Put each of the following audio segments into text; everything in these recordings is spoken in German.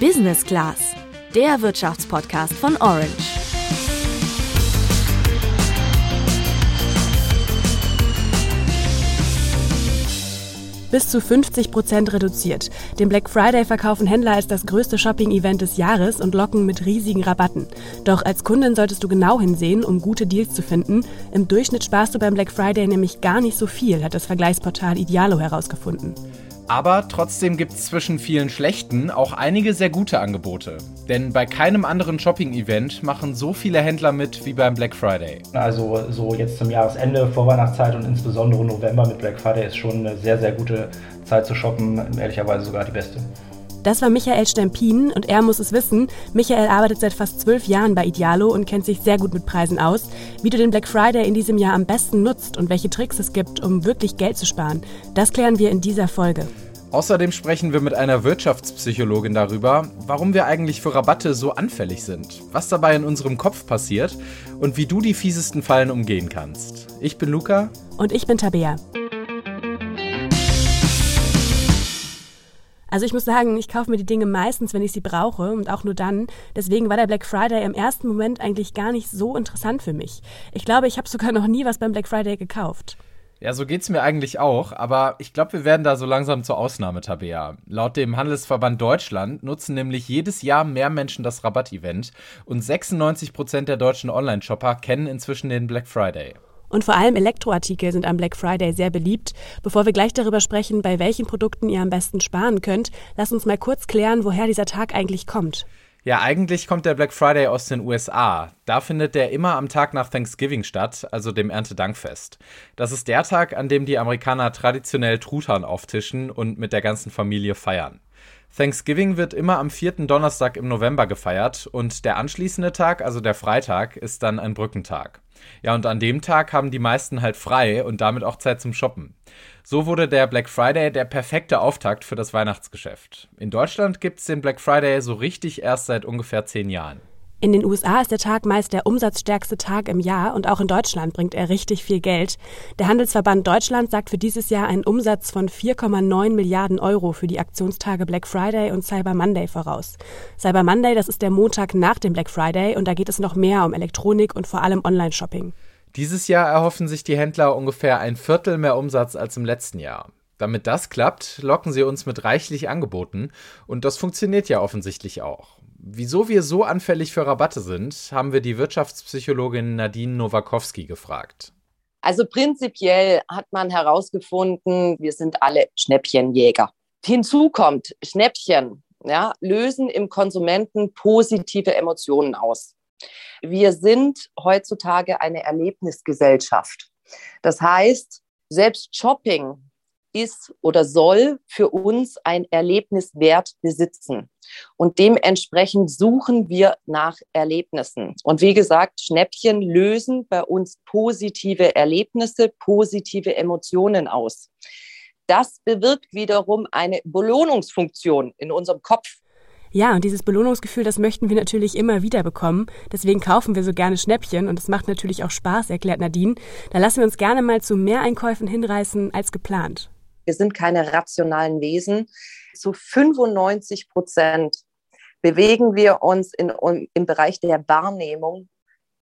Business Class, der Wirtschaftspodcast von Orange. bis zu 50 Prozent reduziert. Den Black Friday verkaufen Händler als das größte Shopping-Event des Jahres und locken mit riesigen Rabatten. Doch als Kundin solltest du genau hinsehen, um gute Deals zu finden. Im Durchschnitt sparst du beim Black Friday nämlich gar nicht so viel, hat das Vergleichsportal Idealo herausgefunden. Aber trotzdem gibt es zwischen vielen schlechten auch einige sehr gute Angebote. Denn bei keinem anderen Shopping-Event machen so viele Händler mit wie beim Black Friday. Also so jetzt zum Jahresende, Vorweihnachtszeit und insbesondere November mit Black Friday ist schon eine sehr, sehr gute Zeit zu shoppen, ehrlicherweise sogar die beste. Das war Michael Stempin und er muss es wissen. Michael arbeitet seit fast zwölf Jahren bei Idealo und kennt sich sehr gut mit Preisen aus. Wie du den Black Friday in diesem Jahr am besten nutzt und welche Tricks es gibt, um wirklich Geld zu sparen, das klären wir in dieser Folge. Außerdem sprechen wir mit einer Wirtschaftspsychologin darüber, warum wir eigentlich für Rabatte so anfällig sind, was dabei in unserem Kopf passiert und wie du die fiesesten Fallen umgehen kannst. Ich bin Luca. Und ich bin Tabea. Also ich muss sagen, ich kaufe mir die Dinge meistens, wenn ich sie brauche und auch nur dann. Deswegen war der Black Friday im ersten Moment eigentlich gar nicht so interessant für mich. Ich glaube, ich habe sogar noch nie was beim Black Friday gekauft. Ja, so geht's mir eigentlich auch, aber ich glaube, wir werden da so langsam zur Ausnahme, Tabea. Laut dem Handelsverband Deutschland nutzen nämlich jedes Jahr mehr Menschen das Rabattevent und 96 Prozent der deutschen Online-Shopper kennen inzwischen den Black Friday. Und vor allem Elektroartikel sind am Black Friday sehr beliebt. Bevor wir gleich darüber sprechen, bei welchen Produkten ihr am besten sparen könnt, lasst uns mal kurz klären, woher dieser Tag eigentlich kommt. Ja, eigentlich kommt der Black Friday aus den USA. Da findet der immer am Tag nach Thanksgiving statt, also dem Erntedankfest. Das ist der Tag, an dem die Amerikaner traditionell Truthahn auftischen und mit der ganzen Familie feiern. Thanksgiving wird immer am vierten Donnerstag im November gefeiert und der anschließende Tag, also der Freitag, ist dann ein Brückentag. Ja, und an dem Tag haben die meisten halt frei und damit auch Zeit zum Shoppen. So wurde der Black Friday der perfekte Auftakt für das Weihnachtsgeschäft. In Deutschland gibt es den Black Friday so richtig erst seit ungefähr zehn Jahren. In den USA ist der Tag meist der umsatzstärkste Tag im Jahr und auch in Deutschland bringt er richtig viel Geld. Der Handelsverband Deutschland sagt für dieses Jahr einen Umsatz von 4,9 Milliarden Euro für die Aktionstage Black Friday und Cyber Monday voraus. Cyber Monday, das ist der Montag nach dem Black Friday und da geht es noch mehr um Elektronik und vor allem Online-Shopping. Dieses Jahr erhoffen sich die Händler ungefähr ein Viertel mehr Umsatz als im letzten Jahr. Damit das klappt, locken sie uns mit reichlich Angeboten und das funktioniert ja offensichtlich auch. Wieso wir so anfällig für Rabatte sind, haben wir die Wirtschaftspsychologin Nadine Nowakowski gefragt. Also prinzipiell hat man herausgefunden, wir sind alle Schnäppchenjäger. Hinzu kommt, Schnäppchen ja, lösen im Konsumenten positive Emotionen aus. Wir sind heutzutage eine Erlebnisgesellschaft. Das heißt, selbst Shopping ist oder soll für uns ein Erlebniswert besitzen. Und dementsprechend suchen wir nach Erlebnissen. Und wie gesagt, Schnäppchen lösen bei uns positive Erlebnisse, positive Emotionen aus. Das bewirkt wiederum eine Belohnungsfunktion in unserem Kopf. Ja, und dieses Belohnungsgefühl, das möchten wir natürlich immer wieder bekommen. Deswegen kaufen wir so gerne Schnäppchen und es macht natürlich auch Spaß, erklärt Nadine. Da lassen wir uns gerne mal zu mehr Einkäufen hinreißen als geplant. Wir sind keine rationalen Wesen. Zu 95 Prozent bewegen wir uns in, im Bereich der Wahrnehmung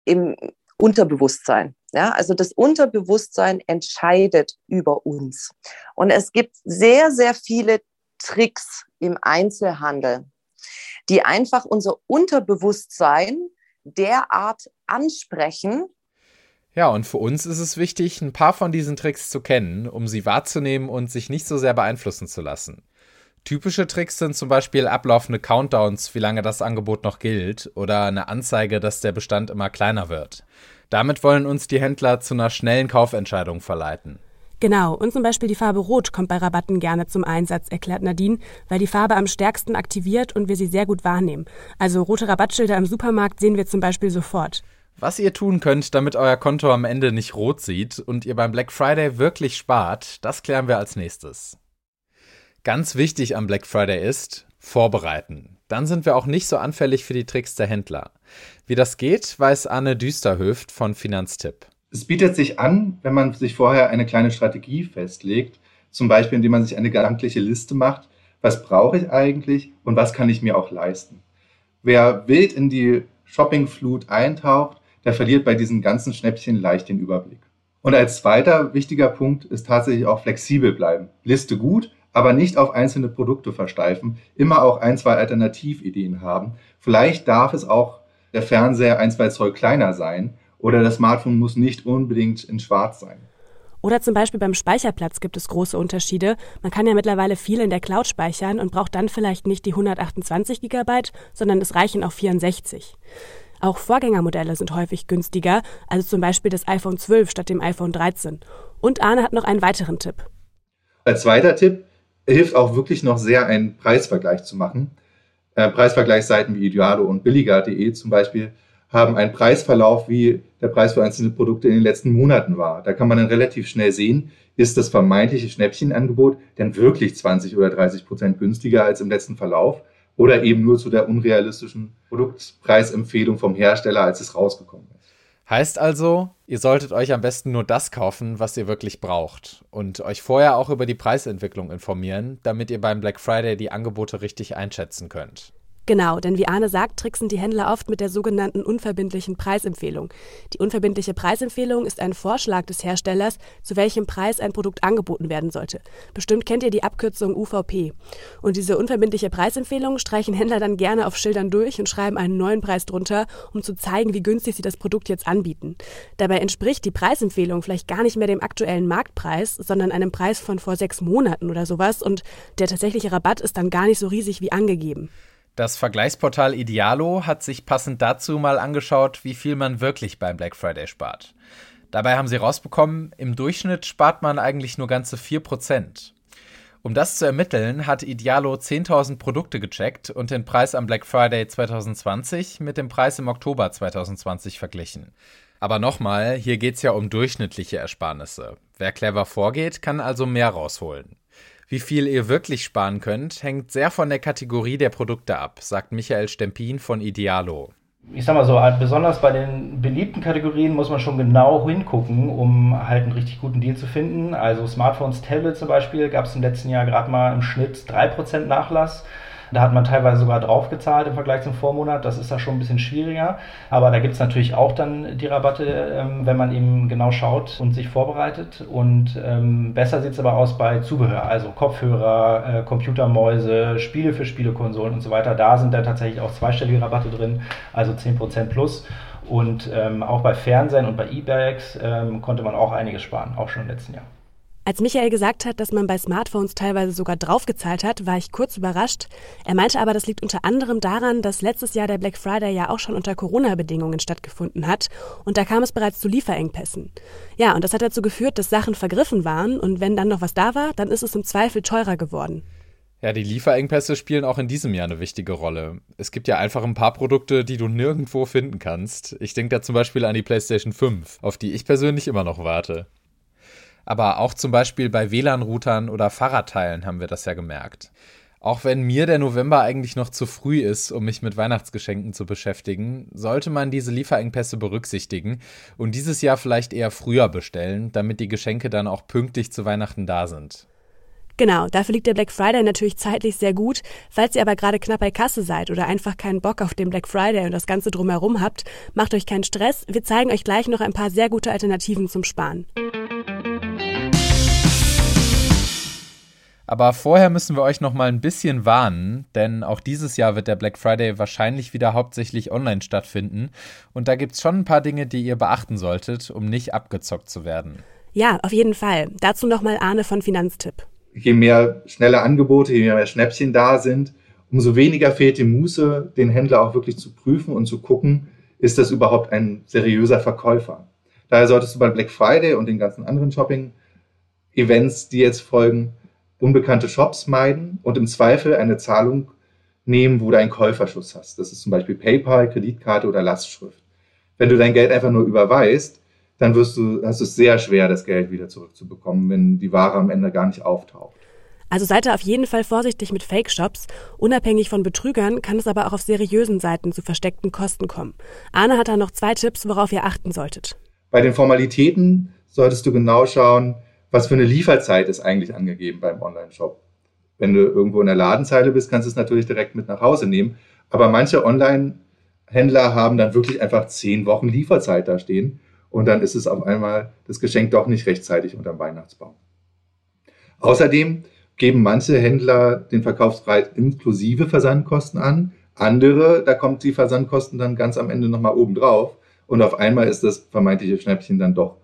im Unterbewusstsein. Ja, also das Unterbewusstsein entscheidet über uns. Und es gibt sehr, sehr viele Tricks im Einzelhandel, die einfach unser Unterbewusstsein derart ansprechen, ja, und für uns ist es wichtig, ein paar von diesen Tricks zu kennen, um sie wahrzunehmen und sich nicht so sehr beeinflussen zu lassen. Typische Tricks sind zum Beispiel ablaufende Countdowns, wie lange das Angebot noch gilt, oder eine Anzeige, dass der Bestand immer kleiner wird. Damit wollen uns die Händler zu einer schnellen Kaufentscheidung verleiten. Genau, und zum Beispiel die Farbe Rot kommt bei Rabatten gerne zum Einsatz, erklärt Nadine, weil die Farbe am stärksten aktiviert und wir sie sehr gut wahrnehmen. Also rote Rabattschilder im Supermarkt sehen wir zum Beispiel sofort. Was ihr tun könnt, damit euer Konto am Ende nicht rot sieht und ihr beim Black Friday wirklich spart, das klären wir als nächstes. Ganz wichtig am Black Friday ist vorbereiten. Dann sind wir auch nicht so anfällig für die Tricks der Händler. Wie das geht, weiß Anne Düsterhöft von Finanztipp. Es bietet sich an, wenn man sich vorher eine kleine Strategie festlegt, zum Beispiel indem man sich eine gedankliche Liste macht, was brauche ich eigentlich und was kann ich mir auch leisten. Wer wild in die Shoppingflut eintaucht, der verliert bei diesen ganzen Schnäppchen leicht den Überblick. Und als zweiter wichtiger Punkt ist tatsächlich auch flexibel bleiben. Liste gut, aber nicht auf einzelne Produkte versteifen. Immer auch ein, zwei Alternativideen haben. Vielleicht darf es auch der Fernseher ein, zwei Zoll kleiner sein oder das Smartphone muss nicht unbedingt in schwarz sein. Oder zum Beispiel beim Speicherplatz gibt es große Unterschiede. Man kann ja mittlerweile viel in der Cloud speichern und braucht dann vielleicht nicht die 128 Gigabyte, sondern es reichen auch 64. Auch Vorgängermodelle sind häufig günstiger, also zum Beispiel das iPhone 12 statt dem iPhone 13. Und Arne hat noch einen weiteren Tipp. Als zweiter Tipp hilft auch wirklich noch sehr, einen Preisvergleich zu machen. Äh, Preisvergleichsseiten wie Idealo und billiger.de zum Beispiel haben einen Preisverlauf, wie der Preis für einzelne Produkte in den letzten Monaten war. Da kann man dann relativ schnell sehen, ist das vermeintliche Schnäppchenangebot denn wirklich 20 oder 30 Prozent günstiger als im letzten Verlauf oder eben nur zu der unrealistischen Produktpreisempfehlung vom Hersteller, als es rausgekommen ist. Heißt also, ihr solltet euch am besten nur das kaufen, was ihr wirklich braucht und euch vorher auch über die Preisentwicklung informieren, damit ihr beim Black Friday die Angebote richtig einschätzen könnt. Genau, denn wie Arne sagt, tricksen die Händler oft mit der sogenannten unverbindlichen Preisempfehlung. Die unverbindliche Preisempfehlung ist ein Vorschlag des Herstellers, zu welchem Preis ein Produkt angeboten werden sollte. Bestimmt kennt ihr die Abkürzung UVP. Und diese unverbindliche Preisempfehlung streichen Händler dann gerne auf Schildern durch und schreiben einen neuen Preis drunter, um zu zeigen, wie günstig sie das Produkt jetzt anbieten. Dabei entspricht die Preisempfehlung vielleicht gar nicht mehr dem aktuellen Marktpreis, sondern einem Preis von vor sechs Monaten oder sowas und der tatsächliche Rabatt ist dann gar nicht so riesig wie angegeben. Das Vergleichsportal Idealo hat sich passend dazu mal angeschaut, wie viel man wirklich beim Black Friday spart. Dabei haben sie rausbekommen, im Durchschnitt spart man eigentlich nur ganze 4%. Um das zu ermitteln, hat Idealo 10.000 Produkte gecheckt und den Preis am Black Friday 2020 mit dem Preis im Oktober 2020 verglichen. Aber nochmal, hier geht es ja um durchschnittliche Ersparnisse. Wer clever vorgeht, kann also mehr rausholen. Wie viel ihr wirklich sparen könnt, hängt sehr von der Kategorie der Produkte ab, sagt Michael Stempin von Idealo. Ich sag mal so, halt besonders bei den beliebten Kategorien muss man schon genau hingucken, um halt einen richtig guten Deal zu finden. Also Smartphones, Tablets zum Beispiel gab es im letzten Jahr gerade mal im Schnitt 3% Nachlass. Da hat man teilweise sogar draufgezahlt im Vergleich zum Vormonat. Das ist da schon ein bisschen schwieriger. Aber da gibt es natürlich auch dann die Rabatte, ähm, wenn man eben genau schaut und sich vorbereitet. Und ähm, besser sieht es aber aus bei Zubehör, also Kopfhörer, äh, Computermäuse, Spiele für Spielekonsolen und so weiter. Da sind dann tatsächlich auch zweistellige Rabatte drin, also 10% plus. Und ähm, auch bei Fernsehen und bei E-Bags ähm, konnte man auch einiges sparen, auch schon im letzten Jahr. Als Michael gesagt hat, dass man bei Smartphones teilweise sogar draufgezahlt hat, war ich kurz überrascht. Er meinte aber, das liegt unter anderem daran, dass letztes Jahr der Black Friday ja auch schon unter Corona-Bedingungen stattgefunden hat und da kam es bereits zu Lieferengpässen. Ja, und das hat dazu geführt, dass Sachen vergriffen waren und wenn dann noch was da war, dann ist es im Zweifel teurer geworden. Ja, die Lieferengpässe spielen auch in diesem Jahr eine wichtige Rolle. Es gibt ja einfach ein paar Produkte, die du nirgendwo finden kannst. Ich denke da zum Beispiel an die PlayStation 5, auf die ich persönlich immer noch warte. Aber auch zum Beispiel bei WLAN-Routern oder Fahrradteilen haben wir das ja gemerkt. Auch wenn mir der November eigentlich noch zu früh ist, um mich mit Weihnachtsgeschenken zu beschäftigen, sollte man diese Lieferengpässe berücksichtigen und dieses Jahr vielleicht eher früher bestellen, damit die Geschenke dann auch pünktlich zu Weihnachten da sind. Genau, dafür liegt der Black Friday natürlich zeitlich sehr gut. Falls ihr aber gerade knapp bei Kasse seid oder einfach keinen Bock auf den Black Friday und das Ganze drumherum habt, macht euch keinen Stress. Wir zeigen euch gleich noch ein paar sehr gute Alternativen zum Sparen. Aber vorher müssen wir euch noch mal ein bisschen warnen, denn auch dieses Jahr wird der Black Friday wahrscheinlich wieder hauptsächlich online stattfinden. Und da gibt es schon ein paar Dinge, die ihr beachten solltet, um nicht abgezockt zu werden. Ja, auf jeden Fall. Dazu nochmal Arne von Finanztipp. Je mehr schnelle Angebote, je mehr Schnäppchen da sind, umso weniger fehlt die Muße, den Händler auch wirklich zu prüfen und zu gucken, ist das überhaupt ein seriöser Verkäufer. Daher solltest du bei Black Friday und den ganzen anderen Shopping-Events, die jetzt folgen, unbekannte Shops meiden und im Zweifel eine Zahlung nehmen, wo du einen Käuferschutz hast. Das ist zum Beispiel PayPal, Kreditkarte oder Lastschrift. Wenn du dein Geld einfach nur überweist, dann wirst du, hast du es sehr schwer, das Geld wieder zurückzubekommen, wenn die Ware am Ende gar nicht auftaucht. Also seid ihr auf jeden Fall vorsichtig mit Fake-Shops. Unabhängig von Betrügern kann es aber auch auf seriösen Seiten zu versteckten Kosten kommen. Arne hat da noch zwei Tipps, worauf ihr achten solltet. Bei den Formalitäten solltest du genau schauen, was für eine Lieferzeit ist eigentlich angegeben beim Online-Shop. Wenn du irgendwo in der Ladenzeile bist, kannst du es natürlich direkt mit nach Hause nehmen. Aber manche Online-Händler haben dann wirklich einfach zehn Wochen Lieferzeit da stehen. Und dann ist es auf einmal das Geschenk doch nicht rechtzeitig unterm Weihnachtsbaum. Außerdem geben manche Händler den Verkaufspreis inklusive Versandkosten an. Andere, da kommt die Versandkosten dann ganz am Ende nochmal oben drauf. Und auf einmal ist das vermeintliche Schnäppchen dann doch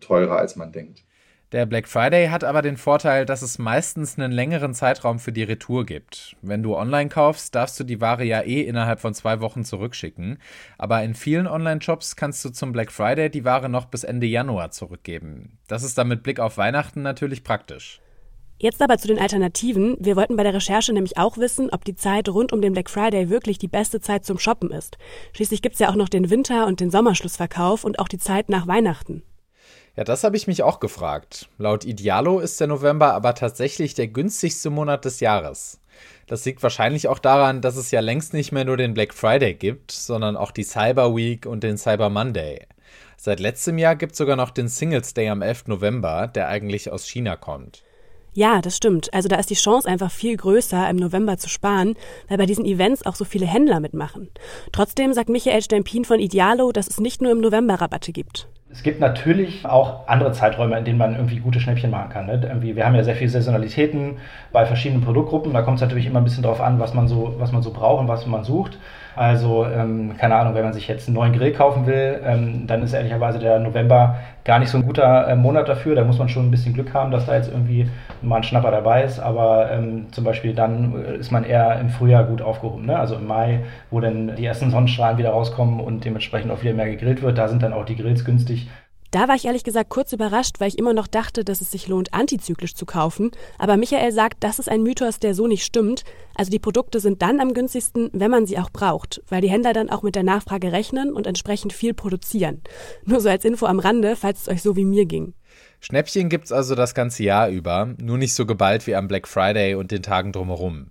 teurer, als man denkt. Der Black Friday hat aber den Vorteil, dass es meistens einen längeren Zeitraum für die Retour gibt. Wenn du online kaufst, darfst du die Ware ja eh innerhalb von zwei Wochen zurückschicken. Aber in vielen Online-Shops kannst du zum Black Friday die Ware noch bis Ende Januar zurückgeben. Das ist dann mit Blick auf Weihnachten natürlich praktisch. Jetzt aber zu den Alternativen. Wir wollten bei der Recherche nämlich auch wissen, ob die Zeit rund um den Black Friday wirklich die beste Zeit zum Shoppen ist. Schließlich gibt's ja auch noch den Winter- und den Sommerschlussverkauf und auch die Zeit nach Weihnachten. Ja, das habe ich mich auch gefragt. Laut Idealo ist der November aber tatsächlich der günstigste Monat des Jahres. Das liegt wahrscheinlich auch daran, dass es ja längst nicht mehr nur den Black Friday gibt, sondern auch die Cyber Week und den Cyber Monday. Seit letztem Jahr gibt es sogar noch den Singles Day am 11. November, der eigentlich aus China kommt. Ja, das stimmt. Also da ist die Chance einfach viel größer, im November zu sparen, weil bei diesen Events auch so viele Händler mitmachen. Trotzdem sagt Michael Stempin von Idealo, dass es nicht nur im November Rabatte gibt. Es gibt natürlich auch andere Zeiträume, in denen man irgendwie gute Schnäppchen machen kann. Ne? Wir haben ja sehr viele Saisonalitäten bei verschiedenen Produktgruppen. Da kommt es natürlich immer ein bisschen drauf an, was man so, was man so braucht und was man sucht. Also, ähm, keine Ahnung, wenn man sich jetzt einen neuen Grill kaufen will, ähm, dann ist ehrlicherweise der November gar nicht so ein guter äh, Monat dafür. Da muss man schon ein bisschen Glück haben, dass da jetzt irgendwie mal ein Schnapper dabei ist. Aber ähm, zum Beispiel dann äh, ist man eher im Frühjahr gut aufgehoben. Ne? Also im Mai, wo dann die ersten Sonnenstrahlen wieder rauskommen und dementsprechend auch wieder mehr gegrillt wird, da sind dann auch die Grills günstig. Da war ich ehrlich gesagt kurz überrascht, weil ich immer noch dachte, dass es sich lohnt, antizyklisch zu kaufen. Aber Michael sagt, das ist ein Mythos, der so nicht stimmt. Also die Produkte sind dann am günstigsten, wenn man sie auch braucht, weil die Händler dann auch mit der Nachfrage rechnen und entsprechend viel produzieren. Nur so als Info am Rande, falls es euch so wie mir ging. Schnäppchen gibt's also das ganze Jahr über, nur nicht so geballt wie am Black Friday und den Tagen drumherum.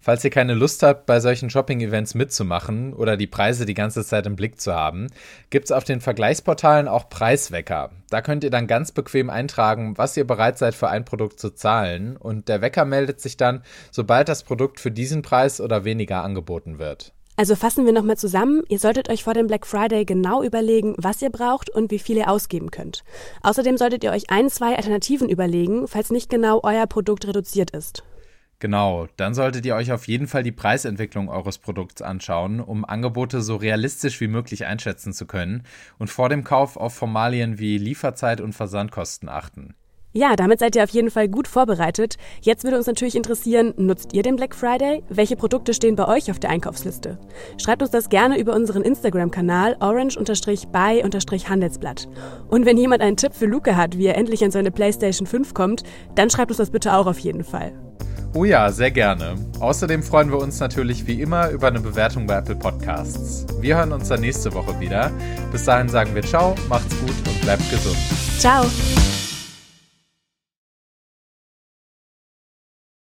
Falls ihr keine Lust habt, bei solchen Shopping-Events mitzumachen oder die Preise die ganze Zeit im Blick zu haben, gibt es auf den Vergleichsportalen auch Preiswecker. Da könnt ihr dann ganz bequem eintragen, was ihr bereit seid für ein Produkt zu zahlen und der Wecker meldet sich dann, sobald das Produkt für diesen Preis oder weniger angeboten wird. Also fassen wir nochmal zusammen. Ihr solltet euch vor dem Black Friday genau überlegen, was ihr braucht und wie viel ihr ausgeben könnt. Außerdem solltet ihr euch ein, zwei Alternativen überlegen, falls nicht genau euer Produkt reduziert ist. Genau, dann solltet ihr euch auf jeden Fall die Preisentwicklung eures Produkts anschauen, um Angebote so realistisch wie möglich einschätzen zu können und vor dem Kauf auf Formalien wie Lieferzeit und Versandkosten achten. Ja, damit seid ihr auf jeden Fall gut vorbereitet. Jetzt würde uns natürlich interessieren, nutzt ihr den Black Friday? Welche Produkte stehen bei euch auf der Einkaufsliste? Schreibt uns das gerne über unseren Instagram-Kanal orange-by-handelsblatt. Und wenn jemand einen Tipp für Luca hat, wie er endlich an seine PlayStation 5 kommt, dann schreibt uns das bitte auch auf jeden Fall. Oh ja, sehr gerne. Außerdem freuen wir uns natürlich wie immer über eine Bewertung bei Apple Podcasts. Wir hören uns dann nächste Woche wieder. Bis dahin sagen wir ciao, macht's gut und bleibt gesund. Ciao.